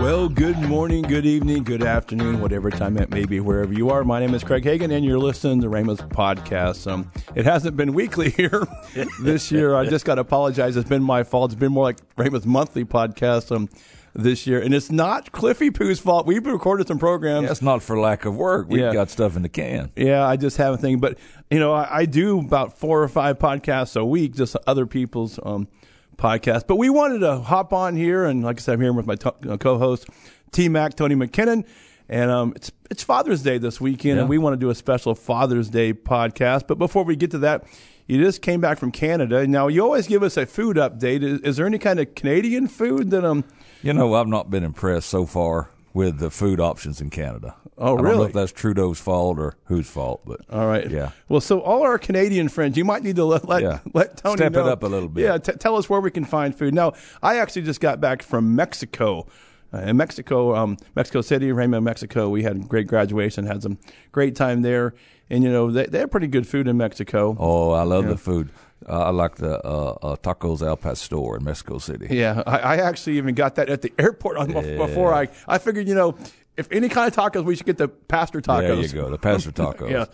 Well, good morning, good evening, good afternoon, whatever time it may be, wherever you are. My name is Craig Hagin, and you're listening to Rhema's Podcast. Um, it hasn't been weekly here this year. I just got to apologize. It's been my fault. It's been more like Rhema's Monthly Podcast um, this year, and it's not Cliffy Pooh's fault. We've recorded some programs. Yeah, not for lack of work. We've Yeah. got stuff in the can. Yeah, I just have a thing. But, you know, I, I do about four or five podcasts a week, just other people's um, podcasts. But we wanted to hop on here, and like I said, I'm here with my to- uh, co host, T Mac, Tony McKinnon. And um, it's it's Father's Day this weekend, and we want to do a special Father's Day podcast. But before we get to that, you just came back from Canada. Now you always give us a food update. Is, is there any kind of Canadian food that um? You know, I've not been impressed so far with the food options in Canada. Oh, I don't know really? if that's Trudeau's fault or whose fault, but All right. Yeah. Well, so all our Canadian friends, you might need to let let, Yeah. let Tony Step it up a little bit. Yeah. T- tell us where we can find food. Now, I actually just got back from Mexico. Uh, in Mexico, um, Mexico City, Rhema, Mexico, we had a great graduation, had some great time there, and you know they, they have pretty good food in Mexico. oh, I love the food. Uh, I like the uh, uh, tacos al pastor in Mexico City. Yeah, I, I actually even got that at the airport on, before I. I figured, you know, if any kind of tacos, we should get the pastor tacos. There you go, the pastor tacos. yeah.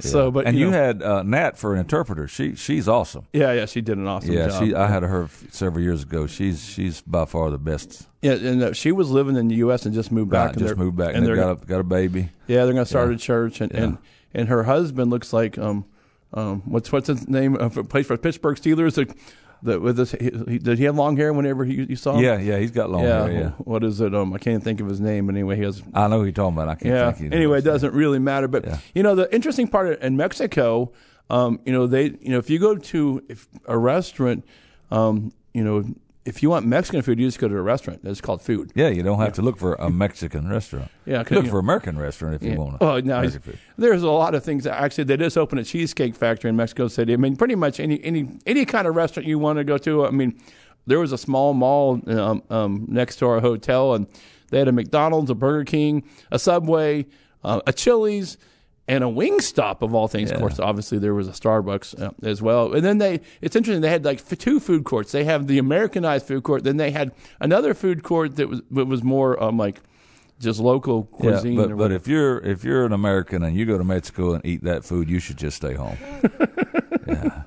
So, but and you, you, know, had uh, Nat for an interpreter. She she's awesome. yeah, yeah, she did an awesome Yeah, job. she. I had her f- several years ago. She's she's by far the best. Yeah, and uh, she was living in the U.S. and just moved back. Right, and just moved back and and they got a, got a baby. yeah, they're going to start Yeah. a church, and, Yeah. and and her husband looks like um um what's what's his name of a place for Pittsburgh Steelers. The, the, with this, he, he, did he have long hair? Whenever you, you saw him? Yeah, yeah, he's got long yeah. hair. Yeah, What is it? Um, I can't think of his name. But anyway, he has I know who you're talking about. I can't yeah. think. of Anyway, it doesn't really matter. But Yeah. you know, the interesting part in Mexico, um, you know, they, you know, if you go to if a restaurant, um, you know, if you want Mexican food, you just go to a restaurant. It's called food. Yeah, you don't have to look for a Mexican restaurant. Yeah, look you for American restaurant if you want. Oh, food. there's a lot of things. That actually, they just opened a cheesecake factory in Mexico City. I mean, pretty much any any any kind of restaurant you want to go to. I mean, there was a small mall um, um, next to our hotel, and they had a McDonald's, a Burger King, a Subway, uh, a Chili's. And a Wingstop of all things, of course. Obviously, there was a Starbucks uh, as well. And then they—it's interesting. They had like f- two food courts. They have the Americanized food court. Then they had another food court that was that was more um, like just local cuisine. or but but if you're if you're an American and you go to Mexico and eat that food, you should just stay home. Yeah.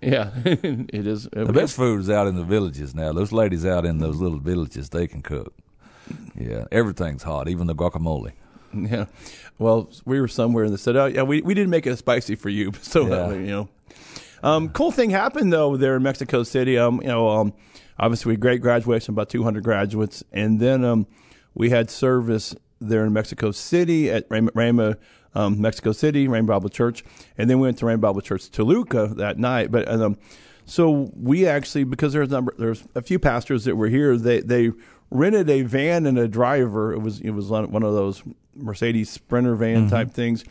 Yeah, it is. The best food is out in the villages now. Those ladies out in those little villages, they can cook. Yeah, everything's hot, even the guacamole. Yeah. Well, we were somewhere and they said, "Oh, yeah, we, we didn't make it spicy for you." So Yeah. uh, you know, um, cool thing happened though there in Mexico City. Um, you know, um, obviously we great graduation, about 200 graduates, and then um, we had service there in Mexico City at Rhema, Rhema um, Mexico City, Rhema Bible Church, and then we went to Rhema Bible Church Toluca that night. But um, so we actually because there's a number there's a few pastors that were here. They they rented a van and a driver. It was it was one of those Mercedes Sprinter van type things.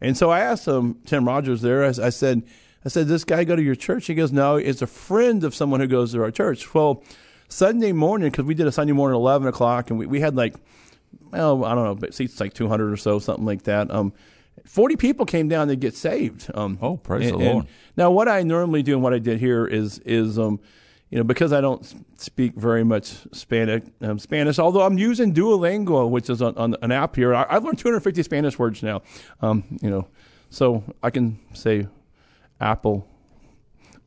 And so I asked him, Tim Rogers there. I, I said, I said, this guy go to your church? He goes, no, it's a friend of someone who goes to our church. Well, Sunday morning because we did a Sunday morning at eleven o'clock, and we, we had like, well, I don't know, but seats like two hundred or so, something like that. Um, forty people came down to get saved. Um, Oh, praise and- the Lord. now, what I normally do and what I did here is is um, you know, because I don't speak very much Spanish, um, Spanish. Although I'm using Duolingo, which is on, on an app here. I, I've learned 250 Spanish words now. Um, you know, so I can say apple,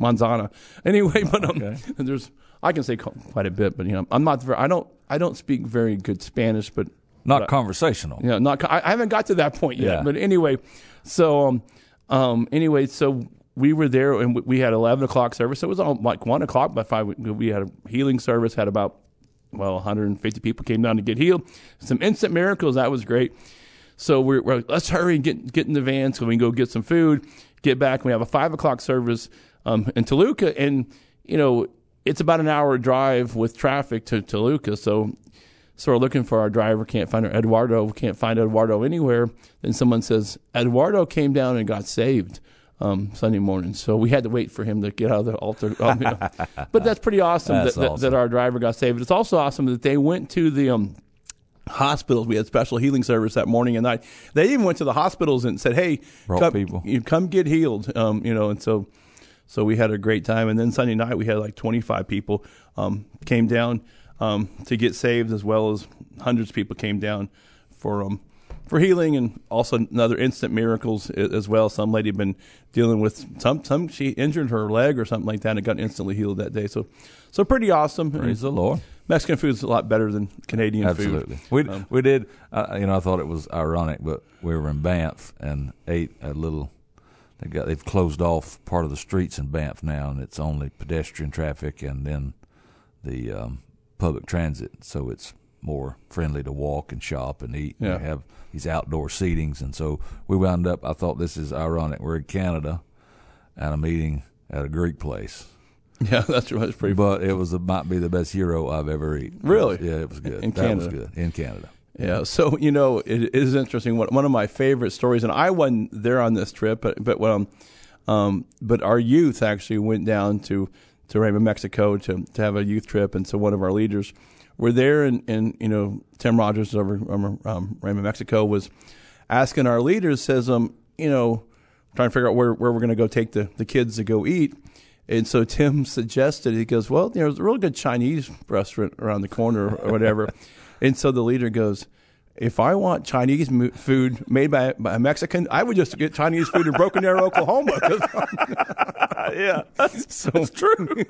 manzana. Anyway, but um, Okay. there's I can say quite a bit, but you know, I'm not. Very, I don't. I don't speak very good Spanish, but Not but- conversational. yeah, not. I, I haven't got to that point yet. Yeah. But anyway, so um, um, anyway, so we were there and we, had eleven o'clock service. It was all like one o'clock by five. We, we had a healing service. Had about well 150 people came down to get healed. Some instant miracles. That was great. So we're, we're like, let's hurry and get get in the van so we can go get some food. Get back. We have a five o'clock service um, in Toluca, and you know it's about an hour drive with traffic to Toluca. So so we're looking for our driver, can't find our Eduardo, can't find Eduardo anywhere. Then someone says, Eduardo came down and got saved um, Sunday morning. So we had to wait for him to get out of the altar. Um, you know. But that's pretty awesome, That's that, that, awesome. that our driver got saved. It's also awesome that they went to the um, hospitals. We had special healing service that morning and night. They even went to the hospitals and said, "Hey, Brought come, people. you come get healed." Um, you know, and so so we had a great time. And then Sunday night we had like 25 people um, came down um, to get saved, as well as hundreds of people came down for um, for healing and also another instant miracles as well. Some lady had been dealing with some some she injured her leg or something like that and got instantly healed that day. So so pretty awesome. Praise and the Lord. Mexican food is a lot better than Canadian Absolutely. food. Absolutely. We um, we did. Uh, you know, I thought it was ironic, but we were in Banff and ate a little. They got they've closed off part of the streets in Banff now, and it's only pedestrian traffic and then the um, public transit. So it's more friendly to walk and shop and eat. Yeah. And have these outdoor seatings, and so we wound up. I thought this is ironic. We're in Canada at a meeting at a Greek place. Yeah, that's, that's pretty. But it was a, might be the best gyro I've ever eaten. Really? Yeah, it was good. In that Canada. was good in Canada. Yeah, so you know it is interesting. One one of my favorite stories, and I wasn't there on this trip, but but um, um, but our youth actually went down to to Rhema, Mexico, to to have a youth trip, and so one of our leaders were there, and and you know Tim Rogers over um, um, Rhema, Mexico, was asking our leaders, says um, you know, trying to figure out where where we're going to go take the the kids to go eat. And so Tim suggested, he goes, well, you know, there's a real good Chinese restaurant around the corner or whatever. and so the leader goes, if I want Chinese mo- food made by, by a Mexican, I would just get Chinese food in Broken Arrow, Oklahoma. yeah, so it's true.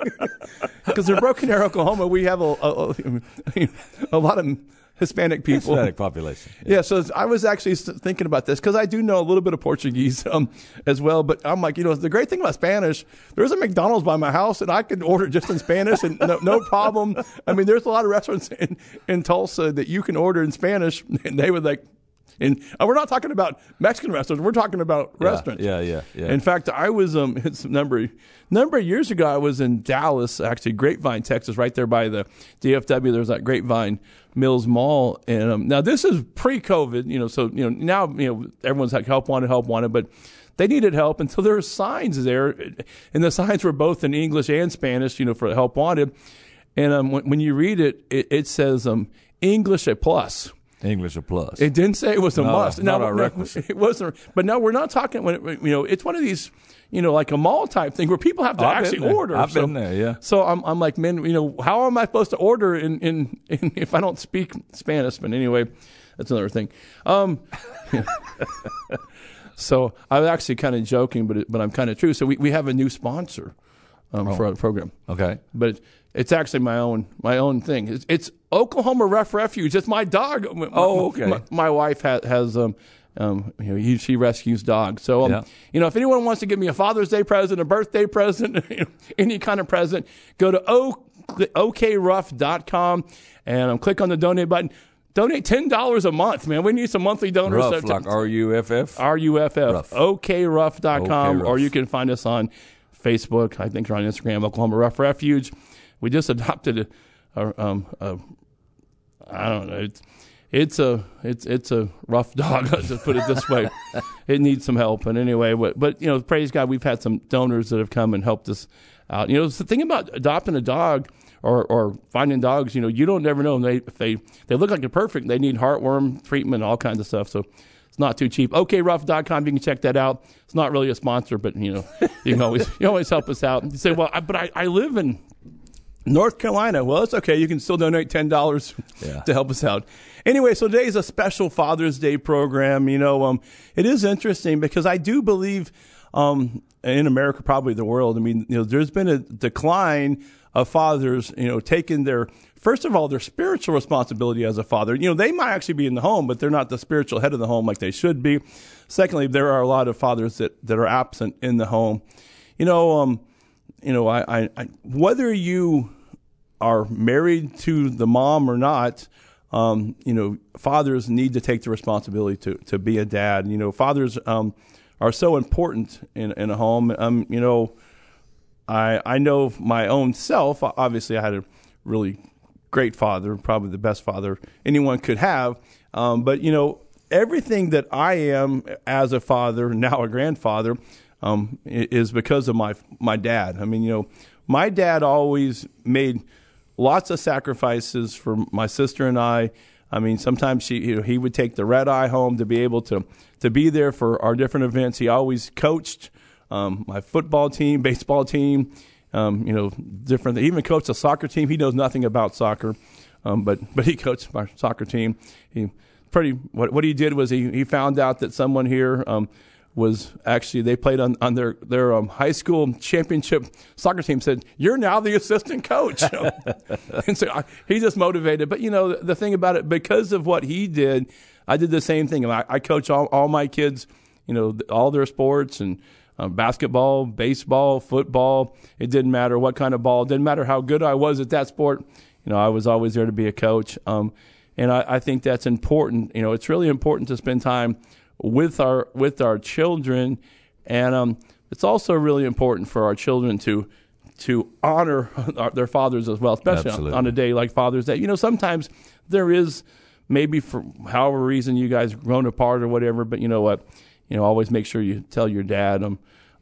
Because in Broken Arrow, Oklahoma, we have a, a, a, a lot of Hispanic people. Hispanic population. Yeah, so I was actually thinking about this because I do know a little bit of Portuguese um, as well. But I'm like, you know, the great thing about Spanish, there's a McDonald's by my house, and I can order just in Spanish and no, no problem. I mean, there's a lot of restaurants in, in Tulsa that you can order in Spanish, and they would like. And we're not talking about Mexican restaurants. We're talking about Yeah, restaurants. Yeah, yeah, yeah. In fact, I was um it's a number number of years ago. I was in Dallas, actually Grapevine, Texas, right there by the DFW. There's that Grapevine Mills Mall, and um, now this is pre-COVID. You know, so you know now you know everyone's like help wanted, help wanted, but they needed help, and so there were signs there, and the signs were both in English and Spanish. You know, for help wanted, and um, when, when you read it, it, it says um English a plus. English a plus. It didn't say it was a No, must. not no, a no, requisite. It wasn't. But no, we're not talking. When it, you know, it's one of these, you know, like a mall type thing where people have to I've actually order. I've so, been there, yeah. So I'm, I'm like, man, you know, how am I supposed to order in, in, in if I don't speak Spanish? But anyway, that's another thing. Um, so I was actually kind of joking, but it, but I'm kind of true. So we, we have a new sponsor um, Oh. for our program okay. but it's actually my own my own thing. It's, it's Oklahoma Ruff Refuge. It's my dog. Oh, okay. My, my wife has, has um, um, you know, he, she rescues dogs. So, um, Yeah. you know, if anyone wants to give me a Father's Day present, a birthday present, you know, any kind of present, go to o, okruff.com and um, click on the donate button. Donate ten dollars a month, man. We need some monthly donors. Ruff, So- like R U F F. R-U-F-F, Ruff. okruff.com, OK or you can find us on Facebook. I think we're on Instagram, Oklahoma Ruff Refuge. We just adopted a, a, um, a I don't know, it's, it's a it's it's a rough dog. Let's just put it this way. it needs some help. And anyway, but, but you know, praise God, we've had some donors that have come and helped us out. You know, the thing about adopting a dog or, or finding dogs, you know, you don't never know they if they they look like they're perfect. They need heartworm treatment, all kinds of stuff. So it's not too cheap. OKRuff.com, you can check that out. It's not really a sponsor, but you know, you can always you always help us out. You say, well, I, but I, I live in North Carolina. Well, it's okay. You can still donate ten dollars Yeah. to help us out. Anyway, so today is a special Father's Day program. You know, um, it is interesting because I do believe um, in America, probably the world. I mean, you know, there's been a decline of fathers. You know, taking their first of all their spiritual responsibility as a father. You know, they might actually be in the home, but they're not the spiritual head of the home like they should be. Secondly, there are a lot of fathers that that are absent in the home. You know, um, you know, I, I, I whether you are married to the mom or not, um, you know, fathers need to take the responsibility to, to be a dad. You know, fathers um, are so important in, in a home. Um, you know, I I know my own self. Obviously, I had a really great father, probably the best father anyone could have. Um, but you know, everything that I am as a father, now a grandfather, um, is because of my my dad. I mean, you know, my dad always made lots of sacrifices for my sister and I. I mean, sometimes she, you know, he would take the red eye home to be able to to be there for our different events. He always coached um, my football team, baseball team, um, you know, different. He Even coached a soccer team. He knows nothing about soccer, um, but but he coached my soccer team. He pretty what what he did was he he found out that someone here. Was actually they played on, on their their um, high school championship soccer team. Said you're now the assistant coach, and so I, he just motivated. But you know the, the, thing about it, because of what he did, I did the same thing. I, I coach all, all my kids, you know, all their sports and um, basketball, baseball, football. It didn't matter what kind of ball. It didn't matter how good I was at that sport. You know, I was always there to be a coach. Um, and I, I think that's important. You know, it's really important to spend time with our with our children, and um, it's also really important for our children to to honor their fathers as well, especially on, on, a day like Father's Day. You know, sometimes there is maybe for however reason you guys grown apart or whatever, but you know what, you know, always make sure you tell your dad, um,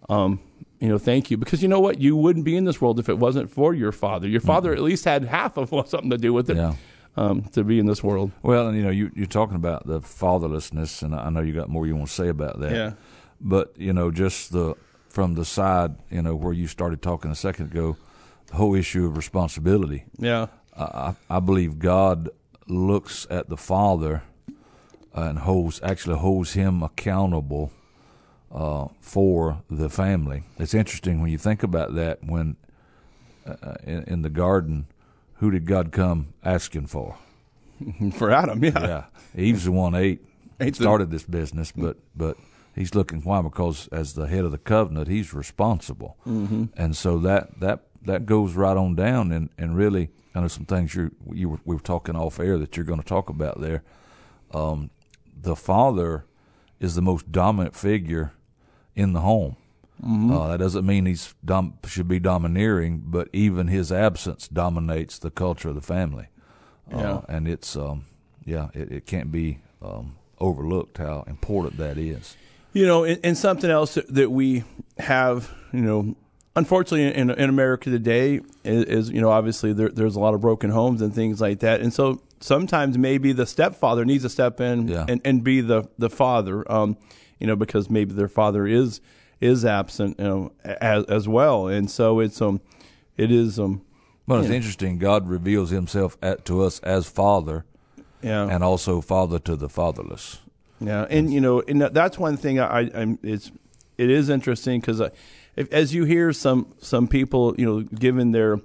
um, you know, thank you because you know what, you wouldn't be in this world if it wasn't for your father. Your father mm-hmm. at least had half of something to do with it. Yeah um, to be in this world. Well, and you know, you, you're talking about the fatherlessness, and I know you got more you want to say about that. Yeah. But you know, just the from the side, you know, where you started talking a second ago, the whole issue of responsibility. Yeah. I, I believe God looks at the father and holds actually holds him accountable uh, for the family. It's interesting when you think about that. When uh, in, in the garden, who did God come asking for? for Adam, yeah. Yeah. Eve's the one ate started this business, but but he's looking why because as the head of the covenant, he's responsible, mm-hmm. and so that that that goes right on down. And and really, I know some things you you were we were talking off air that you're going to talk about there. Um, the father is the most dominant figure in the home. Mm-hmm. Uh, that doesn't mean he's dom- should be domineering, but even his absence dominates the culture of the family. Uh, yeah. and it's um, yeah, it, it can't be um, overlooked how important that is. You know, and, and something else that, we have, you know, unfortunately in, in America today is, is you know, obviously there, there's a lot of broken homes and things like that, and so sometimes maybe the stepfather needs to step in yeah. and, and be the the father, um, you know, because maybe their father is is absent, you know, as as well, and so it's um, it is um. Well, it's know. interesting. God reveals Himself at, to us as Father, yeah, and also Father to the fatherless. Yeah, and you know, and that's one thing I, I'm. It's it is interesting because as you hear some some people, you know, given their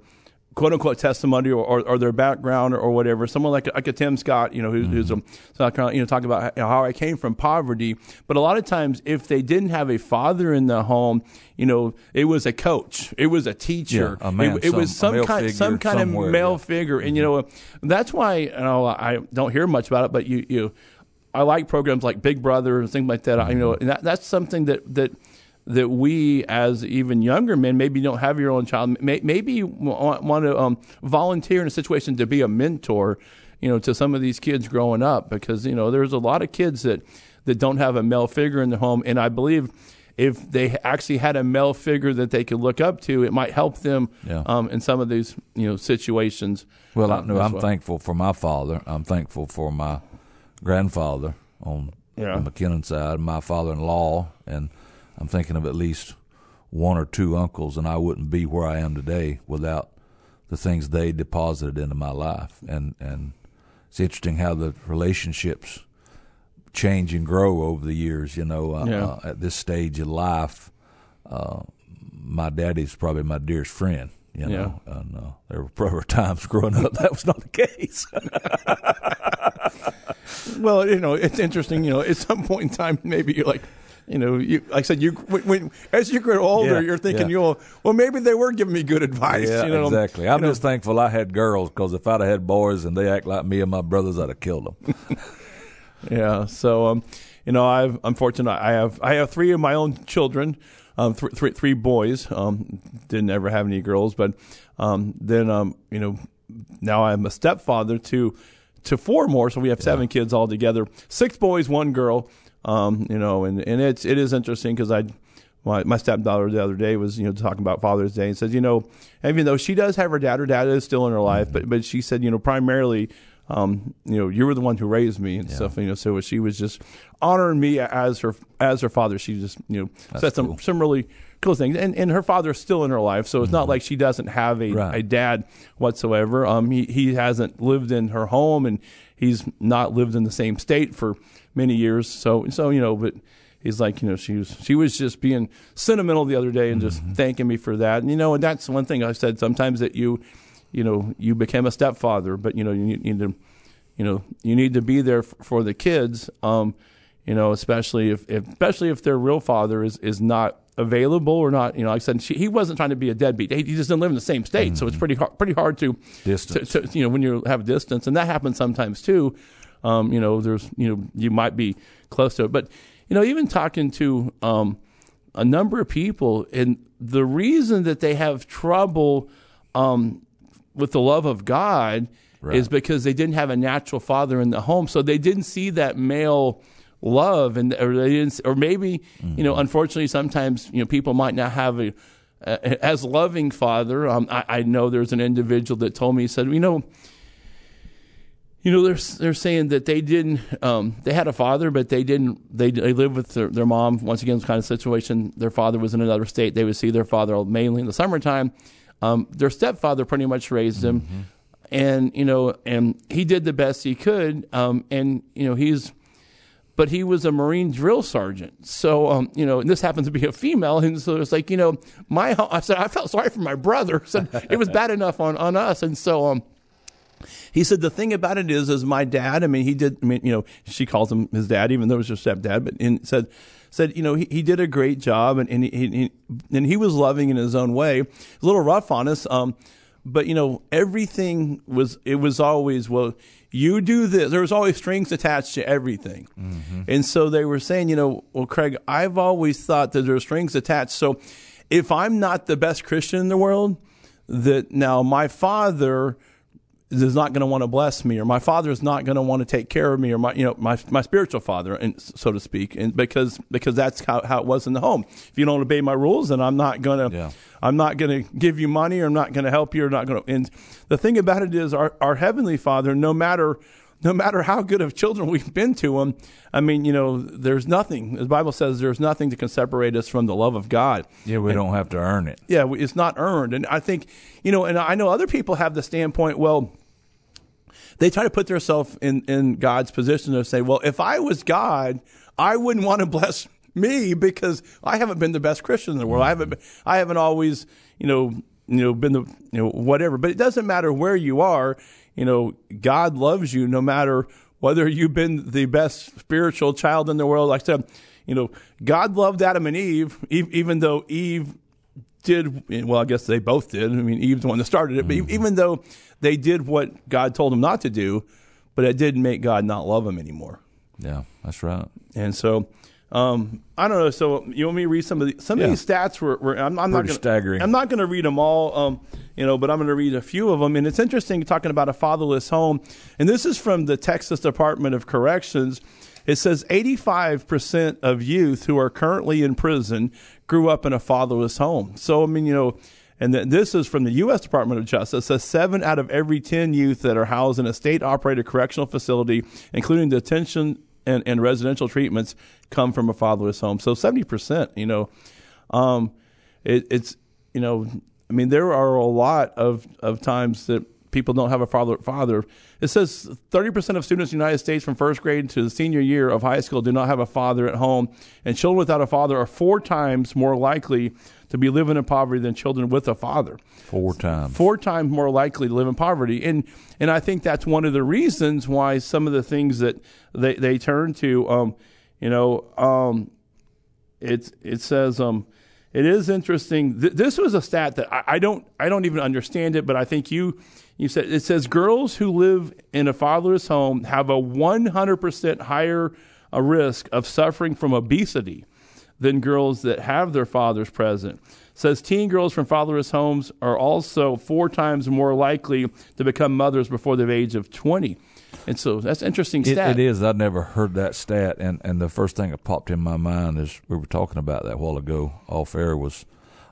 quote unquote testimony or, or, or, their background or, whatever. Someone like like a Tim Scott, you know, who, mm-hmm. who's a you know talking about how I came from poverty. But a lot of times, if they didn't have a father in the home, you know, it was a coach, it was a teacher, yeah, a man, it, it some, was some kind some kind of male yeah. figure, and you know, that's why you know I don't hear much about it, but you you. I like programs like Big Brother and things like that. Mm-hmm. I, you know, and that, that's something that, that that we, as even younger men, maybe you don't have your own child, may, maybe want, want to um, volunteer in a situation to be a mentor, you know, to some of these kids growing up, because you know there's a lot of kids that that don't have a male figure in the home, and I believe if they actually had a male figure that they could look up to, it might help them yeah. um, in some of these you know situations. Well, I, no, I'm well. thankful for my father. I'm thankful for my grandfather on yeah. the McKinnon side, my father-in-law, and I'm thinking of at least one or two uncles, and I wouldn't be where I am today without the things they deposited into my life. And and it's interesting how the relationships change and grow over the years. You know, uh, yeah. uh, at this stage of life, uh, my daddy's probably my dearest friend. You know, yeah. and uh, there were probably times growing up that was not the case. well, you know, it's interesting. You know, at some point in time, maybe you're like, you know, you, like I said, you when, when as you grow older, yeah, you're thinking, yeah. you'll well, maybe they were giving me good advice. Yeah, you know? exactly. I'm just know. thankful I had girls because if I'd have had boys and they act like me and my brothers, I'd have killed them. yeah. So, um, you know, I've I'm fortunate. I have I have three of my own children. Um, th- three, three boys. Um, didn't ever have any girls, but um, then um, you know, now I'm a stepfather to to four more, so we have seven kids all together. Six boys, one girl. Um, you know, and, and it's it is interesting because I my, my stepdaughter the other day was you know talking about Father's Day and says you know even though she does have her dad, her dad is still in her life, mm-hmm. but but she said you know primarily. Um, you know, you were the one who raised me and yeah. stuff. You know, so she was just honoring me as her as her father. She just you know That's said some cool. some really cool things. And and her father's still in her life, so it's not like she doesn't have a, Right. a dad whatsoever. Um, he he hasn't lived in her home, and he's not lived in the same state for many years. So so you know, but he's like you know she was she was just being sentimental the other day and just thanking me for that. And you know, and that's one thing I said sometimes that you you know you became a stepfather, but you know you need, to you know you need to be there f- for the kids. Um, you know, especially if, if especially if their real father is is not available or not. You know, like I said, she, he wasn't trying to be a deadbeat. He, he just didn't live in the same state, so it's pretty hard, pretty hard to Distance. To, to, you know, when you have distance, and that happens sometimes too. Um, you know, there's you know you might be close to it, but you know, even talking to um, a number of people, and the reason that they have trouble um, with the love of God Right. is because they didn't have a natural father in the home, so they didn't see that male love, and or they didn't, or maybe you know, unfortunately, sometimes you know people might not have a, a as loving father. Um, I, I know there's an individual that told me he said, you know. You know, they're they're saying that they didn't. Um, they had a father, but they didn't. They they lived with their, their mom. Once again, kind of situation. Their father was in another state. They would see their father mainly in the summertime. Um, their stepfather pretty much raised them, and you know, and he did the best he could. Um, and you know, he's but he was a Marine drill sergeant. So, um, you know, and this happens to be a female. And so it's like, you know, my, I said, I felt sorry for my brother. Said it was bad enough on, on us. And so, um, he said the thing about it is, is my dad. I mean, he did. I mean, you know, she calls him his dad, even though it was her stepdad. But and said, said, you know, he, he did a great job, and and he, he and he was loving in his own way. A little rough on us, um, but you know, everything was. It was always well. You do this. There was always strings attached to everything, mm-hmm. and so they were saying, you know, well, Craig, I've always thought that there are strings attached. So, if I'm not the best Christian in the world, that now my father is not going to want to bless me, or my father is not going to want to take care of me, or my you know my my spiritual father, and so to speak, and because because that's how, how it was in the home. If you don't obey my rules, then I'm not going to Yeah. I'm not going to give you money, or I'm not going to help you, or not going to. And the thing about it is, our our heavenly Father, no matter no matter how good of children we've been to him, I mean, you know, there's nothing. The Bible says there's nothing that can separate us from the love of God. Yeah, we don't have to earn it. Yeah, it's not earned. And I think, you know, and I know other people have the standpoint, well, they try to put themselves in, in God's position to say, well, if I was God, I wouldn't want to bless me because I haven't been the best Christian in the world. I haven't, I haven't always, you know, you know, been the, you know, whatever. But it doesn't matter where you are. You know, God loves you no matter whether you've been the best spiritual child in the world. Like I said, you know, God loved Adam and Eve, even though Eve did well. I guess they both did. I mean, Eve's the one that started it, but e- even though they did what God told them not to do, but it didn't make God not love them anymore. Yeah, that's right. And so, um, I don't know. So you want me to read some of the, some Yeah. of these stats? Were, were I'm, I'm not gonna, staggering. I'm not going to read them all, um, you know, but I'm going to read a few of them. And it's interesting talking about a fatherless home. And this is from the Texas Department of Corrections. It says 85% of youth who are currently in prison grew up in a fatherless home. So I mean, you know. And th- this is from the U.S. Department of Justice. Says seven out of every 10 youth that are housed in a state operated correctional facility, including detention and, and residential treatments, come from a fatherless home. So 70%, you know, um, it, it's, you know, I mean, there are a lot of, of times that people don't have a father. Father. It says 30% of students in the United States from first grade to the senior year of high school do not have a father at home, and children without a father are four times more likely to be living in poverty than children with a father Four times. four times more likely to live in poverty. And and I think that's one of the reasons why some of the things that they, they turn to, um, you know, um, it it says um, it is interesting. Th- this was a stat that I, I don't I don't even understand it, but I think you you said it says girls who live in a fatherless home have a 100% higher a risk of suffering from obesity than girls that have their fathers present. Says teen girls from fatherless homes are also four times more likely to become mothers before the age of 20. And so that's interesting It, stat. it is. I'd never heard that stat, and and the first thing that popped in my mind is we were talking about that a while ago off air was,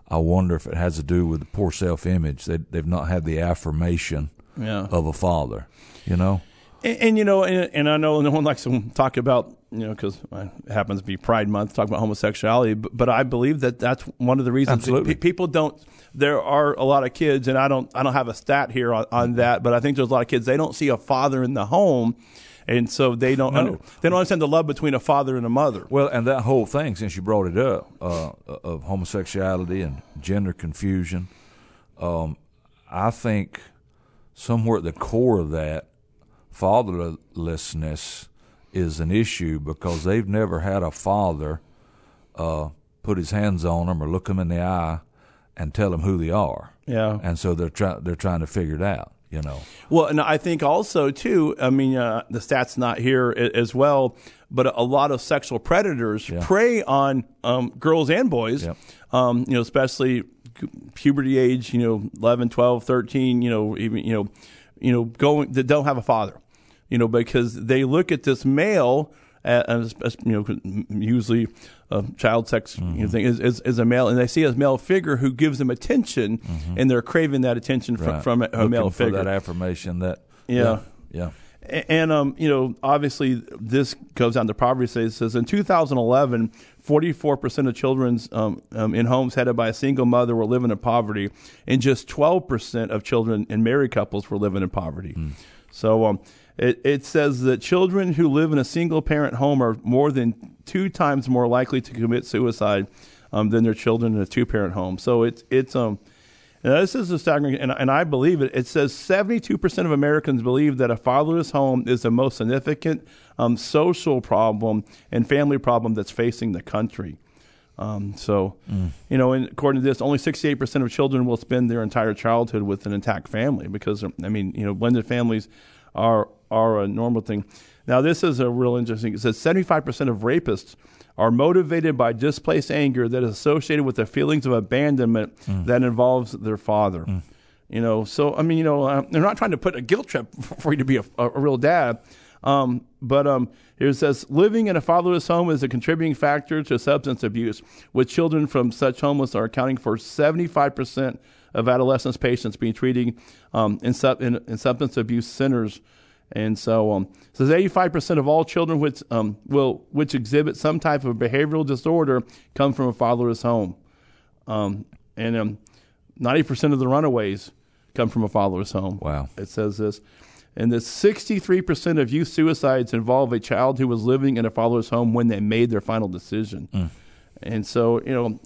I wonder if it has to do with the poor self image. They they've not had the affirmation Yeah. of a father, you know. And, and you know, and, and, I know no one likes to talk about you know because it happens to be Pride Month, talk about homosexuality. But, but I believe that that's one of the reasons Absolutely. people don't. There are a lot of kids, and I don't I don't have a stat here on, on that, but I think there's a lot of kids they don't see a father in the home. And so they don't No. under, they don't understand the love between a father and a mother. Well, and that whole thing, since you brought it up, uh, of homosexuality and gender confusion, um, I think somewhere at the core of that, fatherlessness is an issue because they've never had a father uh, put his hands on them or look them in the eye and tell them who they are. Yeah. And so they're trying they're trying to figure it out. You know. Well, and I think also too. I mean, uh, the stats not here as well, but a lot of sexual predators Yeah. prey on um, girls and boys. Yep. Um, you know, especially puberty age. You know, 11, 12, 13, You know, even you know, you know, going that don't have a father. You know, because they look at this male as, as you know, usually a child sex you know, thing is, is, is a male, and they see a male figure who gives them attention, and they're craving that attention from, Right. from a, male figure. that affirmation that Yeah. yeah. A- And um, you know, obviously, this goes down to poverty. Says says in 2011, 44 percent of children um, um, in homes headed by a single mother were living in poverty, and just 12 percent of children in married couples were living in poverty. So um, it, it says that children who live in a single parent home are more than two times more likely to commit suicide um, than their children in a two parent home. So it's it's um. This is a staggering, and, and I believe it. It says 72% of Americans believe that a fatherless home is the most significant um, social problem and family problem that's facing the country. Um, so, you know, and according to this, only 68% of children will spend their entire childhood with an intact family because, I mean, you know, blended families are are a normal thing. Now, this is a real interesting. It says 75% of rapists are motivated by displaced anger that is associated with the feelings of abandonment that involves their father. You know, so I mean, you know, uh, they're not trying to put a guilt trip for you to be a, a, a real dad. Um, but um, here it says living in a fatherless home is a contributing factor to substance abuse, with children from such homeless are accounting for 75% of adolescents patients being treated um, in, sub, in, in substance abuse centers. And so, um, it says 85% of all children which um, will which exhibit some type of behavioral disorder come from a fatherless home, um, and um, 90% of the runaways come from a fatherless home. Wow. It says this, and that 63% of youth suicides involve a child who was living in a fatherless home when they made their final decision. And so, you know,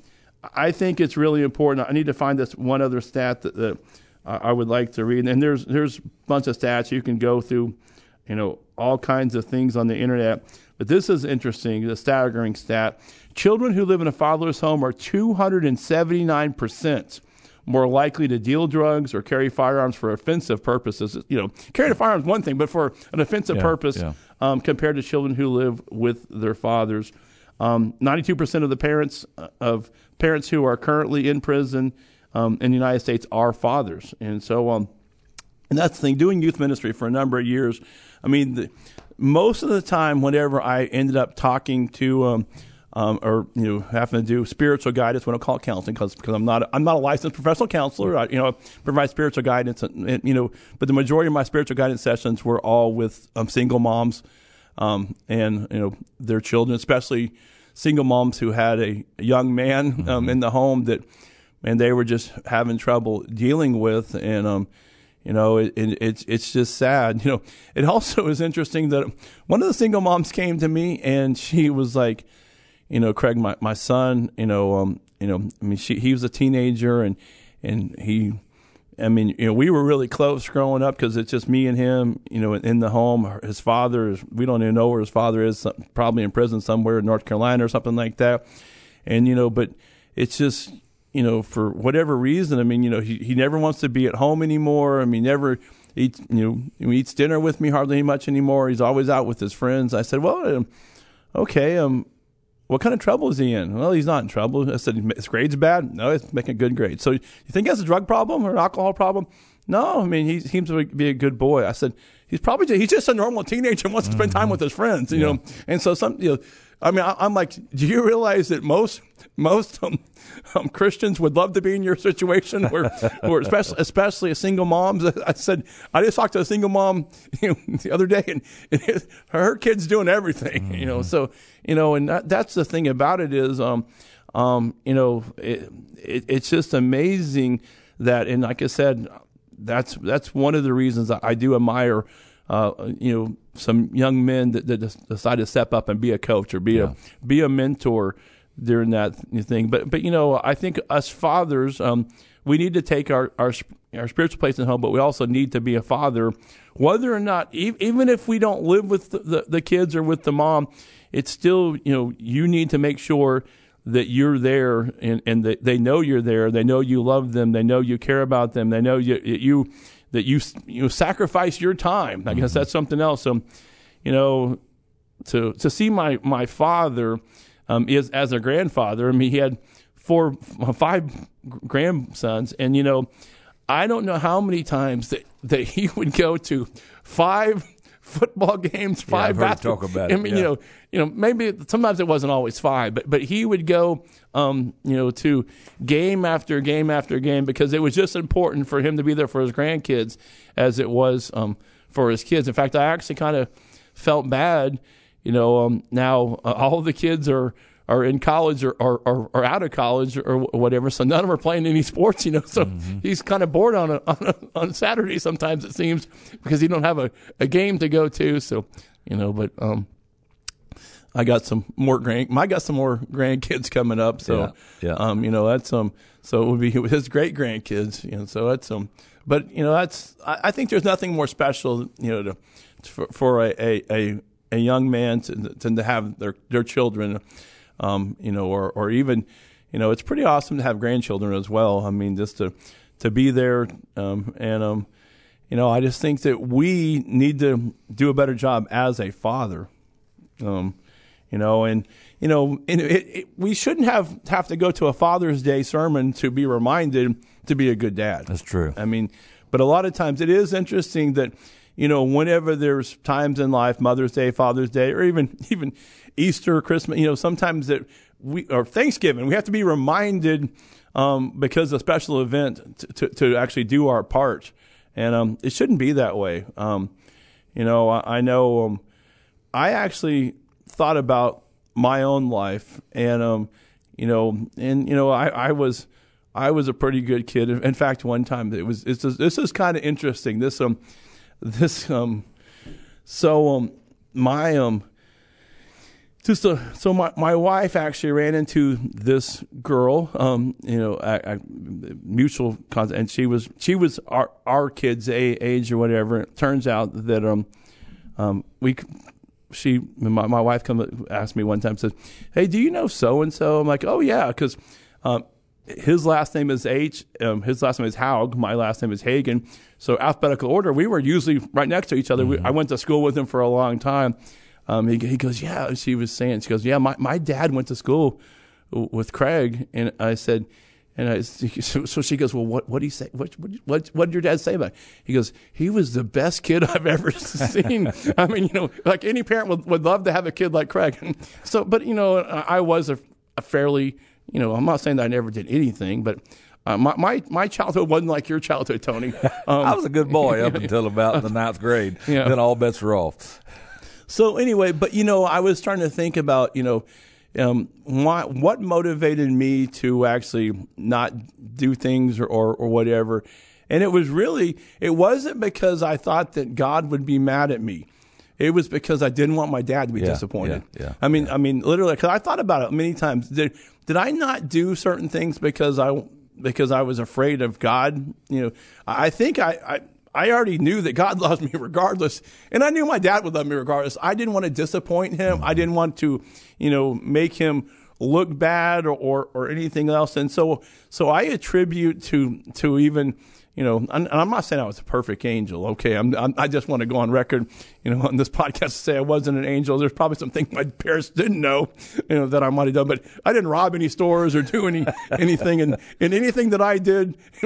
I think it's really important. I need to find this one other stat that, that I I would like to read. And there's there's a bunch of stats you can go through, you know, all kinds of things on the internet. But this is interesting, the staggering stat. Children who live in a fatherless home are 279% more likely to deal drugs or carry firearms for offensive purposes. You know, carrying a firearm is one thing, but for an offensive Yeah, purpose, yeah. um, compared to children who live with their fathers. Um, 92% of the parents uh, of parents who are currently in prison um, in the United States are fathers, and so um, and that's the thing. Doing youth ministry for a number of years, I mean, the, most of the time, whenever I ended up talking to. Um, um, or you know, having to do spiritual guidance. We don't call it counseling because because I'm not a, I'm not a licensed professional counselor. I, you know, I provide spiritual guidance, and, and, you know, but the majority of my spiritual guidance sessions were all with um, single moms um, and you know their children, especially single moms who had a young man um, in the home that, and they were just having trouble dealing with, and um, you know, it, it, it's it's just sad. You know, it also is interesting that one of the single moms came to me and she was like, you know, Craig, my, my son, you know, um, you know, I mean, she he was a teenager and and he. I mean, you know, we were really close growing up because it's just me and him, you know, in the home. His father is, we don't even know where his father is, probably in prison somewhere in North Carolina or something like that. And, you know, but it's just, you know, for whatever reason, I mean, you know, he, he never wants to be at home anymore. I mean, never eats, you know, he eats dinner with me hardly much anymore. He's always out with his friends. I said, well, um, okay, um, what kind of trouble is he in? Well, he's not in trouble. I said, his grade's bad? No, he's making a good grade. So you think he has a drug problem or an alcohol problem? No, I mean, he seems to be a good boy. I said, he's probably, just, he's just a normal teenager and wants to spend time with his friends, you know? And so some, you know, I mean, I, I'm like, do you realize that most most um, um, Christians would love to be in your situation, where, or especially especially a single mom. I said I just talked to a single mom you know, the other day, and, and her kid's doing everything. Mm-hmm. You know, so you know, and that, that's the thing about it is, um, um, you know, it, it, it's just amazing that, and like I said, that's that's one of the reasons I do admire. Uh, you know, some young men that, that, decide to step up and be a coach or be yeah. a be a mentor during that thing. But but you know, I think us fathers, um, we need to take our, our our spiritual place in home, but we also need to be a father, whether or not even if we don't live with the, the, the kids or with the mom, it's still you know you need to make sure that you're there and, and that they know you're there. They know you love them. They know you care about them. They know you, you that you you sacrifice your time. I guess mm-hmm. that's something else. So, you know, to to see my my father um, is as a grandfather. I mean, he had four five grandsons, and you know, I don't know how many times that that he would go to five football games, five yeah, basketball. Talk about it. I mean, yeah. you know, you know, maybe sometimes it wasn't always five, but but he would go, um, you know, to game after game after game because it was just important for him to be there for his grandkids as it was um, for his kids. In fact, I actually kind of felt bad, you know. Um, now uh, all the kids are are in college or, or, or, or, out of college or whatever. So none of them are playing any sports, you know. So mm-hmm. he's kind of bored on a, on a, on Saturday sometimes it seems because he don't have a, a game to go to. So you know, but um, I got some more grand. I got some more grandkids coming up. So yeah, yeah. um, you know, that's um, so it would be his great grandkids. You know, so that's um, but you know, that's I, I think there's nothing more special, you know, to, for, for a, a, a a young man to, to have their their children um, you know, or or even, you know, it's pretty awesome to have grandchildren as well. I mean, just to to be there, um, and um, you know, I just think that we need to do a better job as a father, um, you know, and you know, and it, it, we shouldn't have have to go to a Father's Day sermon to be reminded to be a good dad. That's true. I mean, but a lot of times it is interesting that you know, whenever there's times in life, Mother's Day, Father's Day, or even even Easter, Christmas, you know, sometimes that we or Thanksgiving, we have to be reminded um, because a special event to, to, to, actually do our part, and um, it shouldn't be that way. Um, you know, I, I know um, I actually thought about my own life, and um, you know, and you know, I, I was. I was a pretty good kid. In fact, one time it was. It's, this is kind of interesting. This um, this um, so um, my um, just a, so my, my wife actually ran into this girl, um, you know, a, a mutual contact, and she was she was our our kids' age or whatever. It turns out that um, um, we she my, my wife come asked me one time said, "Hey, do you know so and so?" I'm like, "Oh yeah," because um, his last name is H, um, his last name is Haug, my last name is Hagin. So alphabetical order, we were usually right next to each other. Mm-hmm. We, I went to school with him for a long time. Um, he, he goes, yeah. She was saying, she goes, yeah. My my dad went to school with Craig, and I said, and I, so, so she goes, well, what what did he say? What, what what did your dad say about? It? He goes, he was the best kid I've ever seen. I mean, you know, like any parent would, would love to have a kid like Craig. so, but you know, I was a, a fairly, you know, I'm not saying that I never did anything, but uh, my, my my childhood wasn't like your childhood, Tony. Um, I was a good boy up until about the ninth grade. Yeah. Then all bets were off. So anyway, but you know, I was trying to think about you know, um, why, what motivated me to actually not do things or, or, or whatever, and it was really it wasn't because I thought that God would be mad at me. It was because I didn't want my dad to be yeah, disappointed. Yeah, yeah, I mean, I mean, literally, because I thought about it many times. Did did I not do certain things because I because I was afraid of God? You know, I think I, I I already knew that God loves me regardless, and I knew my dad would love me regardless. I didn't want to disappoint him. I didn't want to, you know, make him look bad or, or, or anything else. And so, so I attribute to to even you know, and I'm not saying I was a perfect angel. Okay, I'm, I'm, i just want to go on record, you know, on this podcast to say I wasn't an angel. There's probably some things my parents didn't know, you know, that I might have done, but I didn't rob any stores or do any anything. And, and anything that I did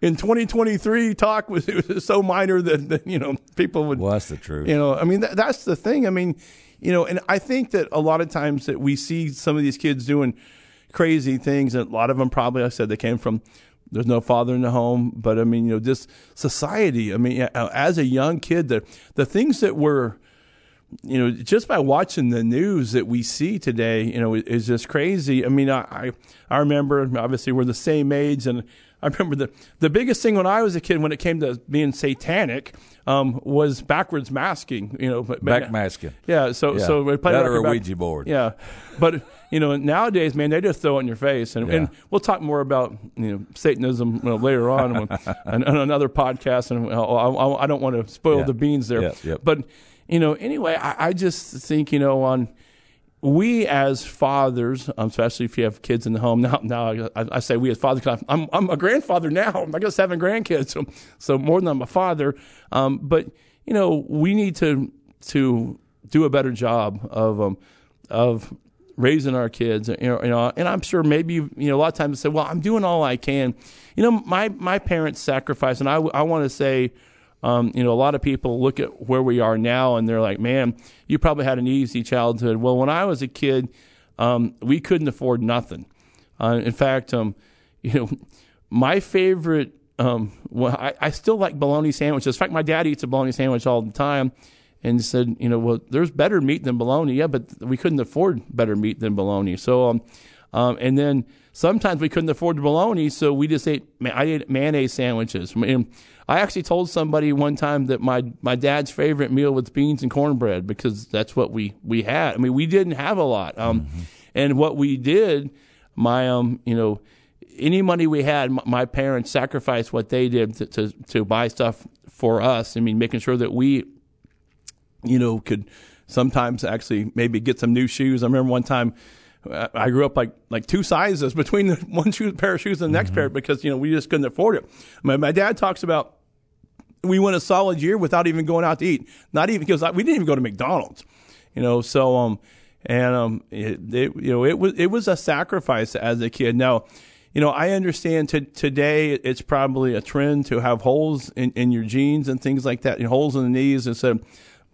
in 2023 talk was, it was so minor that, that you know people would. Well, that's the truth. You know, I mean that, that's the thing. I mean, you know, and I think that a lot of times that we see some of these kids doing crazy things, and a lot of them probably, I said, they came from there's no father in the home, but I mean, you know, just society. I mean, as a young kid, the the things that were you know, just by watching the news that we see today, you know, is just crazy. I mean, I I remember obviously we're the same age, and I remember the the biggest thing when I was a kid when it came to being satanic um, was backwards masking. You know, back masking. Yeah. So yeah. so we played that or a Ouija board. Yeah, but you know nowadays, man, they just throw it in your face, and, yeah. and we'll talk more about you know Satanism you know, later on on, on, another podcast, and I, I, I don't want to spoil yeah. the beans there, yeah. Yep. but you know, anyway, I, I just think, you know, on we as fathers, um, especially if you have kids in the home now, now I, I say we as fathers, I'm, I'm a grandfather now. I got seven grandkids, so, so more than I'm a father. Um, but, you know, we need to, to do a better job of, um, of raising our kids, you know, and I'm sure maybe, you know, a lot of times say, well, I'm doing all I can. You know, my, my parents sacrificed, and I, I want to say, um, you know, a lot of people look at where we are now and they're like, man, you probably had an easy childhood. Well, when I was a kid, um, we couldn't afford nothing. Uh, in fact, um, you know, my favorite, um, well, I, I, still like bologna sandwiches. In fact, my dad eats a bologna sandwich all the time and said, you know, well, there's better meat than bologna. Yeah, but we couldn't afford better meat than bologna. So, um, um, and then sometimes we couldn't afford the bologna, so we just ate, I ate mayonnaise sandwiches. And I actually told somebody one time that my, my dad's favorite meal was beans and cornbread because that's what we, we had. I mean, we didn't have a lot. Um, mm-hmm. And what we did, my, um, you know, any money we had, my parents sacrificed what they did to, to, to buy stuff for us. I mean, making sure that we, you know, could sometimes actually maybe get some new shoes. I remember one time I grew up like like two sizes between the one shoe, pair of shoes and the next mm-hmm. pair because you know we just couldn't afford it. My, my dad talks about we went a solid year without even going out to eat, not even because we didn't even go to McDonald's, you know. So um and um it, it you know it was it was a sacrifice as a kid. Now you know, I understand t- today it's probably a trend to have holes in, in your jeans and things like that, holes in the knees. And so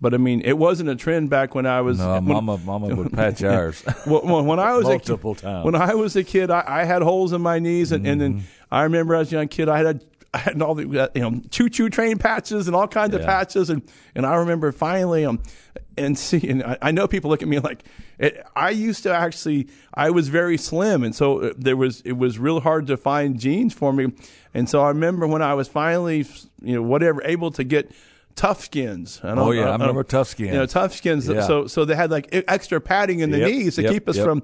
but I mean, it wasn't a trend back when I was. No, when, Mama, Mama would patch ours. when, when I was multiple a, times. When I was a kid, I, I had holes in my knees, and, mm-hmm. and then mm-hmm. I remember as a young kid, I had I had all the you know choo choo train patches and all kinds yeah. of patches, and and I remember finally um and see, and I, I know people look at me like it, I used to actually I was very slim, and so uh, there was it was real hard to find jeans for me, and so I remember when I was finally you know whatever able to get Toughskins. I oh yeah, I, I remember Toughskins. You know, Toughskins. Yeah. So so they had like extra padding in the yep, knees to yep, keep us yep. from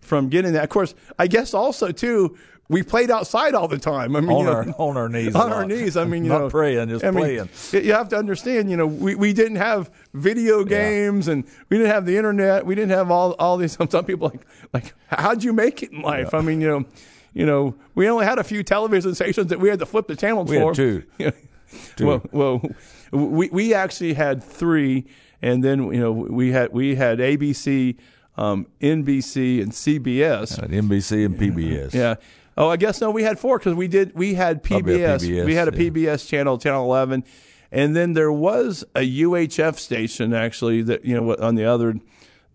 from getting that. Of course, I guess also too. We played outside all the time. I mean, on, you know, our, on our knees, on our knees. I mean, you not know, praying, just I mean, playing. You have to understand. You know, we, we didn't have video games, yeah. and we didn't have the internet. We didn't have all all these. Some, some people like like how'd you make it in life? Yeah. I mean, you know, you know, we only had a few television stations that we had to flip the channels we for. Had two. Two. Well, well, we we actually had three, and then you know we had we had ABC, um, NBC, and CBS. Uh, NBC and PBS. Yeah. Oh, I guess no, we had four because we did we had PBS. PBS we had a yeah. PBS channel, channel eleven, and then there was a UHF station actually that you know on the other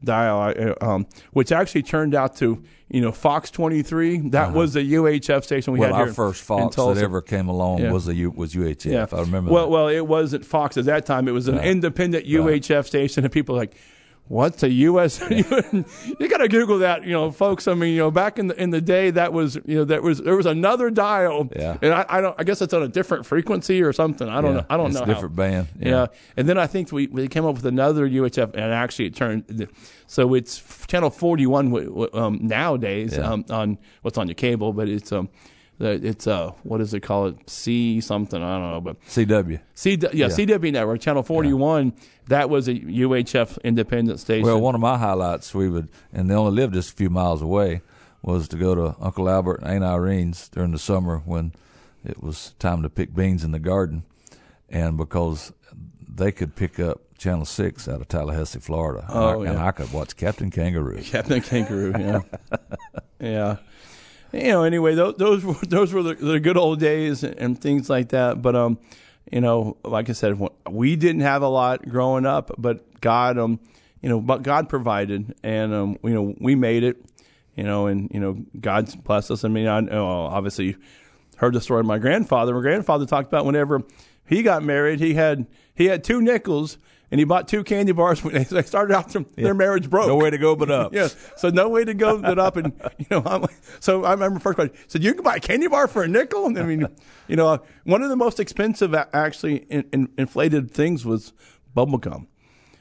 dial, um, which actually turned out to you know Fox 23. That uh-huh. was the UHF station we well, had our here first Fox that ever came along yeah. was a U, was UHF. Yeah. I remember. Well, that. well, it wasn't Fox at that time. It was an right. independent UHF right. station, and people were like. What's a U.S. you got to Google that, you know, folks. I mean, you know, back in the in the day, that was you know that was there was another dial, yeah. and I, I don't. I guess it's on a different frequency or something. I don't yeah. know. I don't it's know. A different how. band. Yeah. yeah. and then I think we we came up with another UHF, and actually it turned so it's channel 41 um, nowadays yeah. um, on what's on your cable, but it's um it's uh what does it call it C something I don't know but CW C yeah, yeah. CW network channel 41 yeah. that was a UHF independent station. Well, one of my highlights we would and they only lived just a few miles away was to go to Uncle Albert and Aunt Irene's during the summer when it was time to pick beans in the garden, and because they could pick up Channel Six out of Tallahassee, Florida. Oh, and, I, and I could watch Captain Kangaroo. Captain Kangaroo, yeah, yeah. You know, anyway, those those were, those were the, the good old days and, things like that. But um, you know, like I said, we didn't have a lot growing up, but God um, you know, but God provided, and um, you know, we made it, you know, and you know, God's blessed us. I mean, I obviously heard the story of my grandfather. My grandfather talked about whenever he got married, he had he had two nickels and he bought two candy bars when they started out their, yeah. their marriage broke. No way to go but up. yeah, so no way to go but up. And you know, I'm, so I remember first question said, "You can buy a candy bar for a nickel." And I mean, you know, one of the most expensive actually in, in, inflated things was bubble gum.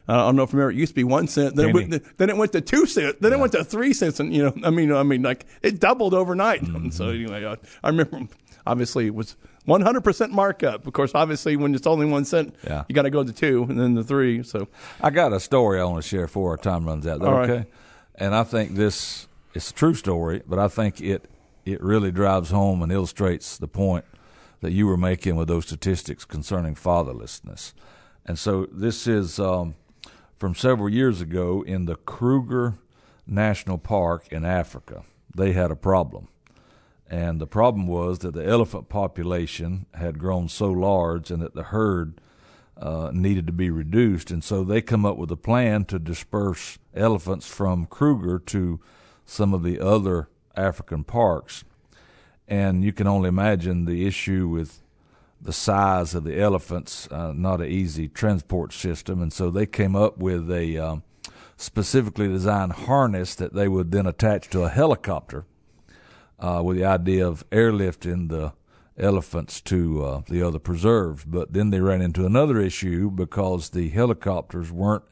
I don't know if you remember, it used to be one cent. Then, it went, then it went to two cents. Then yeah. it went to three cents. And, you know, I mean, I mean, like it doubled overnight. Mm-hmm. So anyway, I, I remember obviously it was 100% markup. Of course, obviously, when it's only one cent, yeah. you got to go to two and then the three. So I got a story I want to share before our time runs out. All okay? Right. And I think this is a true story, but I think it it really drives home and illustrates the point that you were making with those statistics concerning fatherlessness. And so this is um, from several years ago in the Kruger National Park in Africa. They had a problem. And the problem was that the elephant population had grown so large and that the herd uh, needed to be reduced. And so they come up with a plan to disperse elephants from Kruger to some of the other African parks. And you can only imagine the issue with the size of the elephants, uh, not an easy transport system. And so they came up with a um, specifically designed harness that they would then attach to a helicopter uh, with the idea of airlifting the elephants to uh, the other preserves. But then they ran into another issue because the helicopters weren't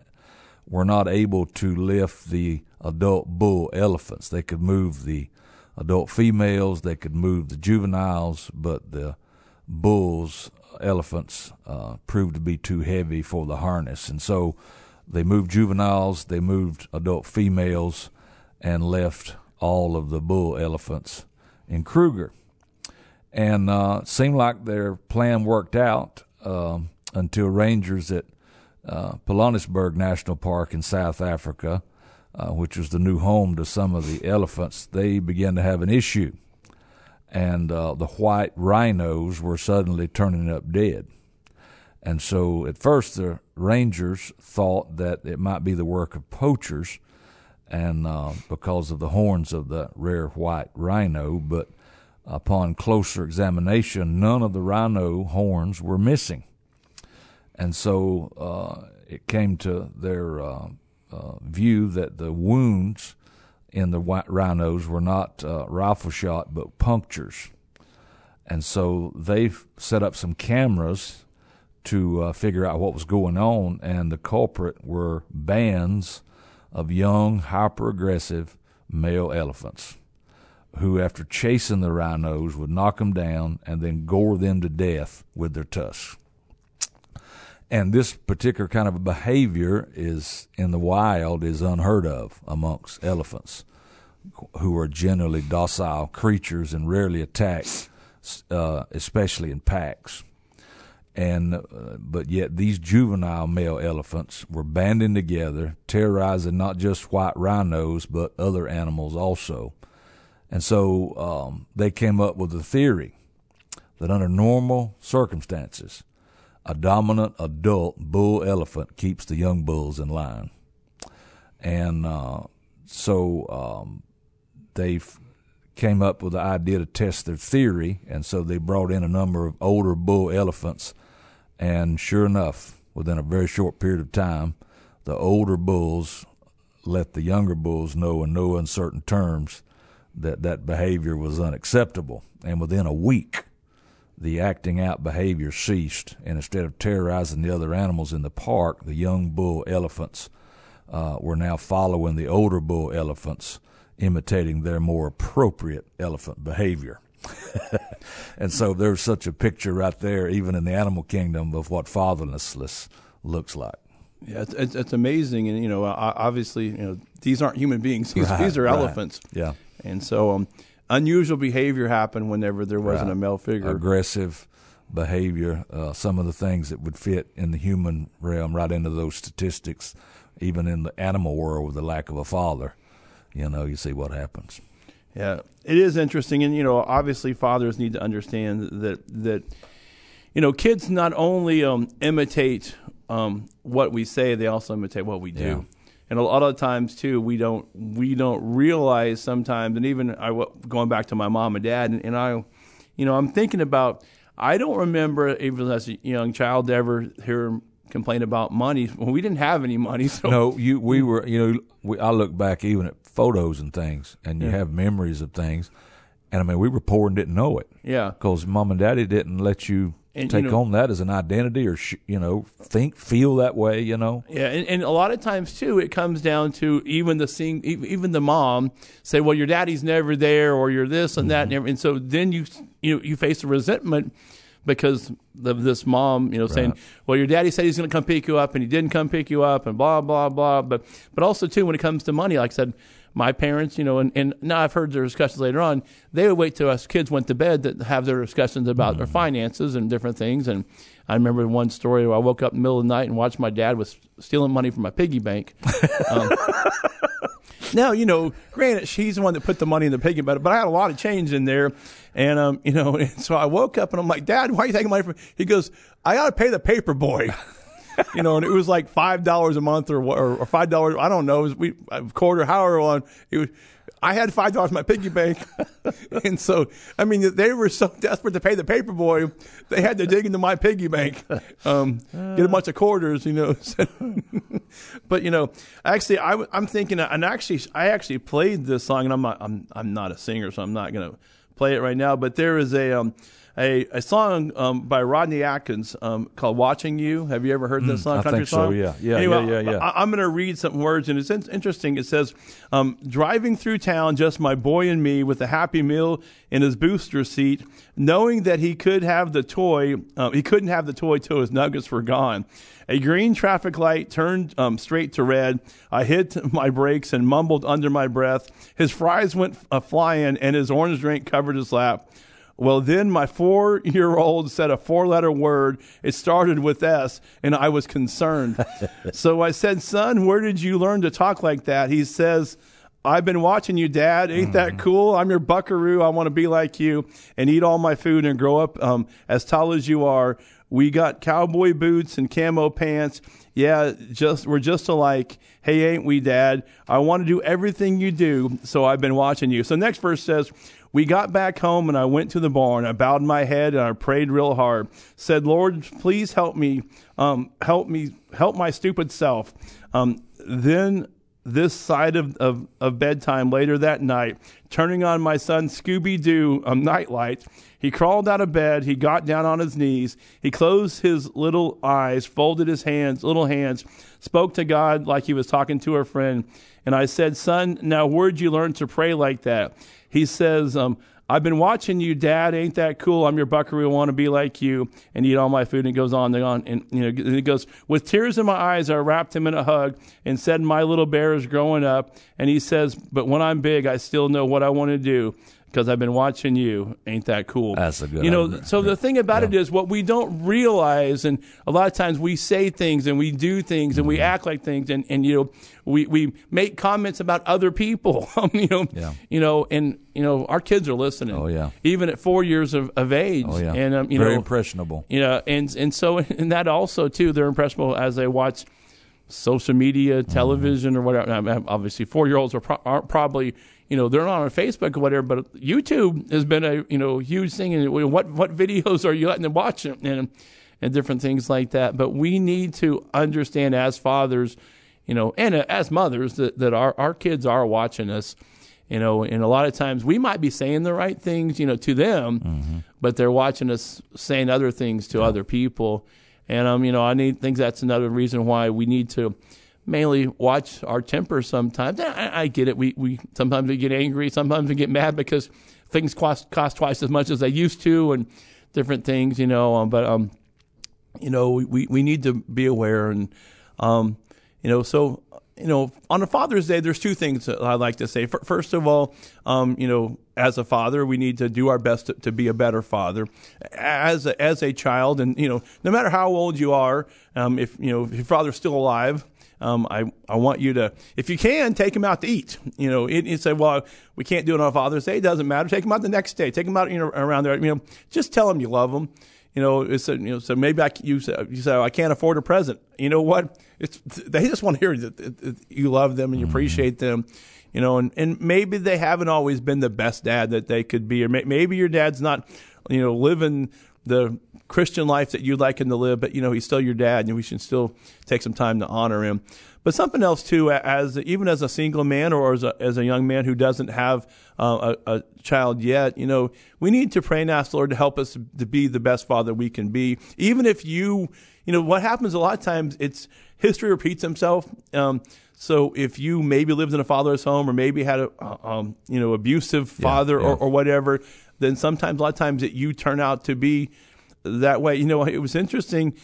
were not able to lift the adult bull elephants. They could move the adult females, they could move the juveniles, but the bulls elephants uh, proved to be too heavy for the harness, and so they moved juveniles, they moved adult females, and left all of the bull elephants in Kruger. And uh, seemed like their plan worked out um, until rangers at uh, National Park in South Africa, uh, which was the new home to some of the elephants, they began to have an issue. And uh, the white rhinos were suddenly turning up dead. And so at first the rangers thought that it might be the work of poachers and uh, because of the horns of the rare white rhino, but upon closer examination, none of the rhino horns were missing. And so uh, it came to their uh, uh view that the wounds in the white rhinos were not uh, rifle shot, but punctures. And so they set up some cameras to uh, figure out what was going on, and the culprit were bands of young, hyper aggressive male elephants who, after chasing the rhinos, would knock them down and then gore them to death with their tusks. And this particular kind of behavior is in the wild is unheard of amongst elephants, who are generally docile creatures and rarely attack, uh, especially in packs and uh, but yet these juvenile male elephants were banding together, terrorizing not just white rhinos but other animals also. And so um, they came up with a theory that under normal circumstances, a dominant adult bull elephant keeps the young bulls in line. And uh, so um, they came up with the idea to test their theory, and so they brought in a number of older bull elephants and sure enough, within a very short period of time, the older bulls let the younger bulls know in no uncertain terms that that behavior was unacceptable. And within a week, the acting out behavior ceased. And instead of terrorizing the other animals in the park, the young bull elephants uh, were now following the older bull elephants, imitating their more appropriate elephant behavior. and so there's such a picture right there, even in the animal kingdom, of what fatherlessness looks like. Yeah, it's, it's, it's amazing, and you know, obviously, you know, these aren't human beings; these, right, these are right. elephants. Yeah, and so um, unusual behavior happened whenever there wasn't right. a male figure. Aggressive behavior, uh, some of the things that would fit in the human realm, right into those statistics, even in the animal world with the lack of a father. You know, you see what happens. Yeah, it is interesting, and you know, obviously, fathers need to understand that that you know, kids not only um, imitate um, what we say, they also imitate what we do. and a lot of times too we don't we don't realize sometimes and even I going back to my mom and dad and, and I you know I'm thinking about I don't remember even as a young child ever hear complain about money. Well, we didn't have any money so no you we were you know we, I look back even at photos and things and you yeah. have memories of things. And I mean we were poor and didn't know it. Yeah. Because mom and daddy didn't let you and, take you know, on that as an identity or sh- you know think feel that way you know? Yeah and, and, a lot of times too it comes down to even the seeing even the mom say well your daddy's never there or you're this and that mm-hmm. and, and so then you you you face a resentment because of this mom, you know, saying, "Well, your daddy said he's going to come pick you up, and he didn't come pick you up," and blah blah blah. But but also too, when it comes to money, like I said, my parents, you know, and, and now I've heard their discussions later on, they would wait till us kids went to bed to have their discussions about mm-hmm. their finances and different things. And I remember one story where I woke up in the middle of the night and watched my dad was stealing money from my piggy bank. Um, now, you know, granted, she's the one that put the money in the piggy bank, but I had a lot of change in there. And, um, you know, and so I woke up and I'm like, Dad, why are you taking money from? He goes, I got to pay the paper boy. you know, and it was like five dollars a month or or, five dollars. I don't know. It was we a quarter, however long. It was. I had five dollars in my piggy bank, and so I mean they were so desperate to pay the paper boy, they had to dig into my piggy bank, um, get a bunch of quarters, you know. but you know, actually, I, am thinking, and actually, I actually played this song, and I'm not, I'm, I'm not a singer, so I'm not gonna play it right now. But there is a um, a, a song um, by Rodney Atkins um, called "Watching You." Have you ever heard this mm, song? I country think song? so. Yeah, yeah, anyway, yeah, yeah. yeah. I, am going to read some words, and it's in- interesting. It says, um, "Driving through town, just my boy and me, with a happy meal in his booster seat, knowing that he could have the toy, uh, he couldn't have the toy till his nuggets were gone." A green traffic light turned um, straight to red. I hit my brakes and mumbled under my breath. His fries went uh, flying, and his orange drink covered his lap. Well, then my four year old said a four letter word. It started with S, and I was concerned. so I said, Son, where did you learn to talk like that? He says, I've been watching you, Dad. Ain't that mm-hmm. cool? I'm your buckaroo. I want to be like you and eat all my food and grow up um, as tall as you are. We got cowboy boots and camo pants. Yeah, just we're just alike. Hey, ain't we, Dad? I want to do everything you do, so I've been watching you. So next verse says, we got back home and I went to the barn. I bowed my head and I prayed real hard. Said, Lord, please help me, um, help me, help my stupid self. Um, then this side of, of, of, bedtime later that night, turning on my son Scooby Doo um, nightlight. He crawled out of bed. He got down on his knees. He closed his little eyes, folded his hands, little hands, spoke to God like he was talking to a friend. And I said, Son, now where'd you learn to pray like that? He says, um, I've been watching you, Dad. Ain't that cool? I'm your buckaroo. I want to be like you and eat all my food. And it goes on and on. And, you know, and it goes, with tears in my eyes, I wrapped him in a hug and said, my little bear is growing up. And he says, but when I'm big, I still know what I want to do because I've been watching you. Ain't that cool? That's a good. You know, idea. so the thing about yeah. it is what we don't realize, and a lot of times we say things and we do things mm-hmm. and we mm-hmm. act like things, and and you know, we we make comments about other people. you know, yeah. you know, and you know, our kids are listening. Oh yeah, even at four years of, of age. Oh yeah, and um, you very know, impressionable. You know, and and so and that also too, they're impressionable as they watch social media, mm-hmm. television, mm-hmm. or whatever. Obviously, four year olds are, pro- are probably you know they're not on Facebook or whatever, but YouTube has been a you know huge thing. And what what videos are you letting them watch and and different things like that. But we need to understand as fathers, you know, and as mothers that that our our kids are watching us. You know, and a lot of times we might be saying the right things, you know, to them, mm-hmm. but they're watching us saying other things to yeah. other people. And um, you know, I need think that's another reason why we need to mainly watch our temper sometimes. I, I, get it. We, we sometimes we get angry, sometimes we get mad because things cost cost twice as much as they used to, and different things, you know. Um, but um, you know, we, we need to be aware, and um, you know, so you know, on a Father's Day, there's two things that I like to say. First of all, um, you know, as a father, we need to do our best to, to, be a better father. As a, as a child, and you know, no matter how old you are, um, if you know if your father's still alive, um, I, I want you to, if you can, take them out to eat. You know, it, it say, well, we can't do it on Father's Day. It doesn't matter. Take them out the next day. Take them out, you know, around there. You know, just tell them you love them. you know, it's a, you know, so maybe I you say, you say I can't afford a present. You know what? It's they just want to hear that you love them and you mm-hmm. appreciate them. You know, and, and maybe they haven't always been the best dad that they could be, or may, maybe your dad's not, you know, living the Christian life that you'd like him to live, but you know he's still your dad, and we should still take some time to honor him. But something else too, as even as a single man or as a, as a young man who doesn't have uh, a, a, child yet, you know, we need to pray and ask the Lord to help us to be the best father we can be. Even if you, you know, what happens a lot of times, it's history repeats itself. Um, so if you maybe lived in a fatherless home or maybe had a, um, you know, abusive father yeah, yeah. Or, or whatever, then sometimes a lot of times that you turn out to be that way. You know, it was interesting.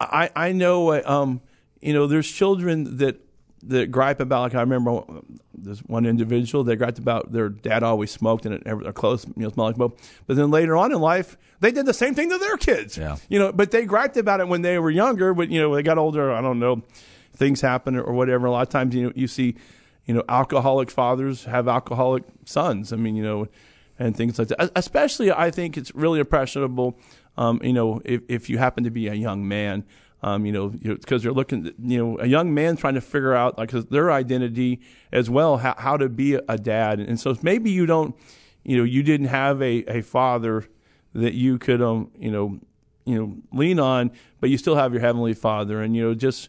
I I know um, you know there's children that that gripe about. Like I remember there's one individual that griped about their dad always smoked and their clothes you know smelled like smoke. But then later on in life, they did the same thing to their kids. Yeah. You know, but they griped about it when they were younger. But you know, when they got older, I don't know, things happen or whatever. A lot of times, you know, you see, you know, alcoholic fathers have alcoholic sons. I mean, you know and things like that. Especially, I think it's really impressionable. Um, you know, if if you happen to be a young man, um, you know, because you are looking, you know, a young man trying to figure out like their identity as well, how, how to be a dad, and so maybe you don't, you know, you didn't have a, a father that you could, um, you know, you know, lean on, but you still have your heavenly Father, and you know, just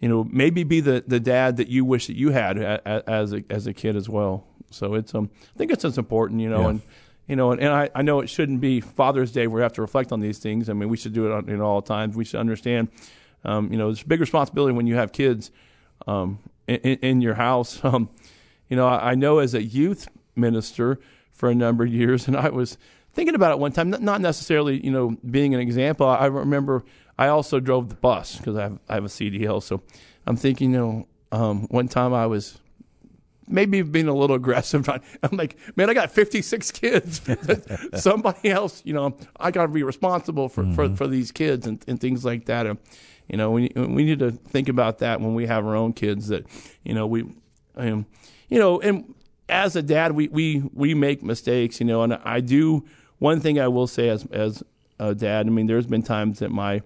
you know, maybe be the, the dad that you wish that you had as a as a kid as well. So it's um, I think it's it's important, you know, yeah. and you know, and, and I, I know it shouldn't be Father's Day where we have to reflect on these things. I mean, we should do it on, you know, all times. We should understand, um, you know, it's a big responsibility when you have kids um, in, in your house. Um, you know, I, I know as a youth minister for a number of years, and I was thinking about it one time, not necessarily, you know, being an example. I remember I also drove the bus because I have, I have a CDL. So I'm thinking, you know, um, one time I was maybe being a little aggressive. I'm like, man, I got 56 kids. Somebody else, you know, I got to be responsible for, mm-hmm. for, for, these kids and, and things like that. And, you know, we, we need to think about that when we have our own kids that, you know, we, um, you know, and as a dad, we, we, we make mistakes, you know, and I do, one thing I will say as, as a dad, I mean, there's been times that my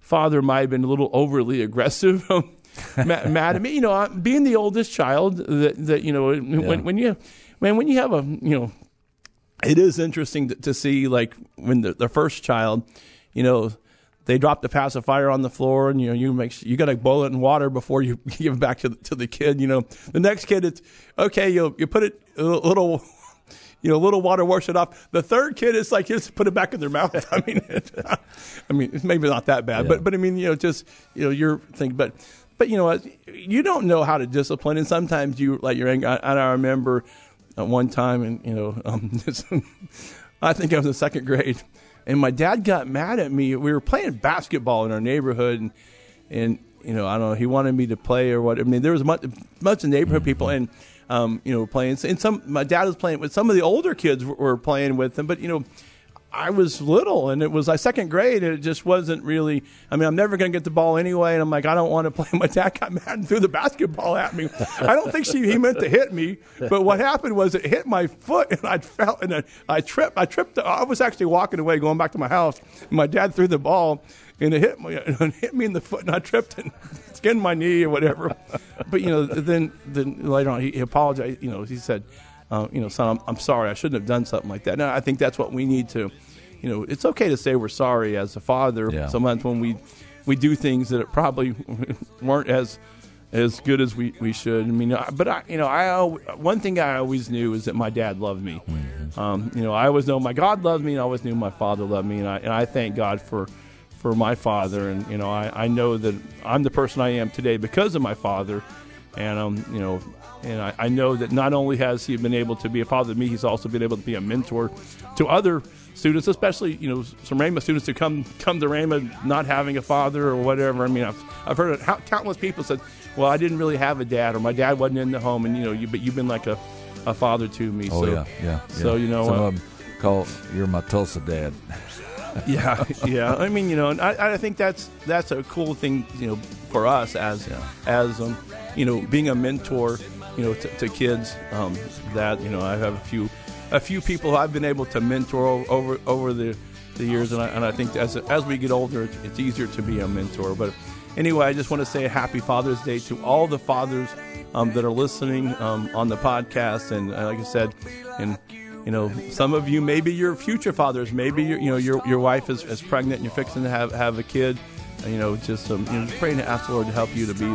father might have been a little overly aggressive mad, mad, at me. You know, being the oldest child, that that you know, yeah. when when you man, when you have a you know, it is interesting to, to see like when the, the first child, you know, they drop the pacifier on the floor, and you know you make you got to boil it in water before you give it back to the, to the kid. You know, the next kid, it's okay. You you put it a little you know, a little water, wash it off. The third kid is like, just put it back in their mouth. I mean, it, I mean, it's maybe not that bad, yeah. but but I mean, you know, just you know, you're thinking, but but you know, you don't know how to discipline, and sometimes you let your anger. And I remember at one time, and you know, um, I think I was in second grade, and my dad got mad at me. We were playing basketball in our neighborhood, and and you know, I don't know, he wanted me to play or what. I mean, there was much much of neighborhood mm-hmm. people, and um, you know, playing. And some my dad was playing with some of the older kids were playing with them, but you know I was little and it was like second grade and it just wasn't really I mean I'm never going to get the ball anyway and I'm like I don't want to play my dad got mad and threw the basketball at me. I don't think she he meant to hit me but what happened was it hit my foot and I fell and I, I tripped I tripped I was actually walking away going back to my house. My dad threw the ball and it hit me and hit me in the foot and I tripped and skinned my knee or whatever. But you know then then later on he, he apologized you know he said uh, you know, son, I'm, I'm, sorry, I shouldn't have done something like that. No, I think that's what we need to, you know, it's okay to say we're sorry as a father. Yeah. Sometimes when we we do things that probably weren't as as good as we, we should. I mean, but I, you know, I one thing I always knew is that my dad loved me. Mm-hmm. Um, you know, I always know my God loved me, and I always knew my father loved me, and I and I thank God for for my father. And you know, I, I know that I'm the person I am today because of my father, and um, you know, and I, I know that not only has he been able to be a father to me, he's also been able to be a mentor to other students, especially you know some Rhema students who come come to Rhema not having a father or whatever. I mean, I've I've heard it, countless people said, "Well, I didn't really have a dad, or my dad wasn't in the home," and you know, you, but you've been like a, a father to me. Oh so, yeah, yeah. So you know, some uh, of them call you're my Tulsa dad. yeah, yeah. I mean, you know, and I, I think that's that's a cool thing, you know, for us as yeah. as um, you know, being a mentor, you know, to, to kids. Um, that you know, I have a few a few people I've been able to mentor over over the the years, and I, and I think as as we get older, it's, easier to be a mentor. But anyway, I just want to say happy Father's Day to all the fathers um, that are listening um, on the podcast, and uh, like I said, and you know, some of you maybe your future fathers, maybe you know your your wife is, is pregnant and you're fixing to have have a kid. And, you know, just um, you know, just praying to ask the Lord to help you to be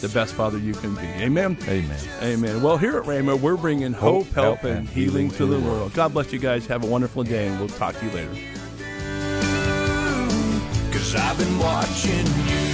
the best father you can be. Amen. Amen. Amen. Well, here at Rhema, we're bringing hope, hope help, and, and healing, healing to the world. God bless you guys. Have a wonderful day, and we'll talk to you later. Cause I've been watching you.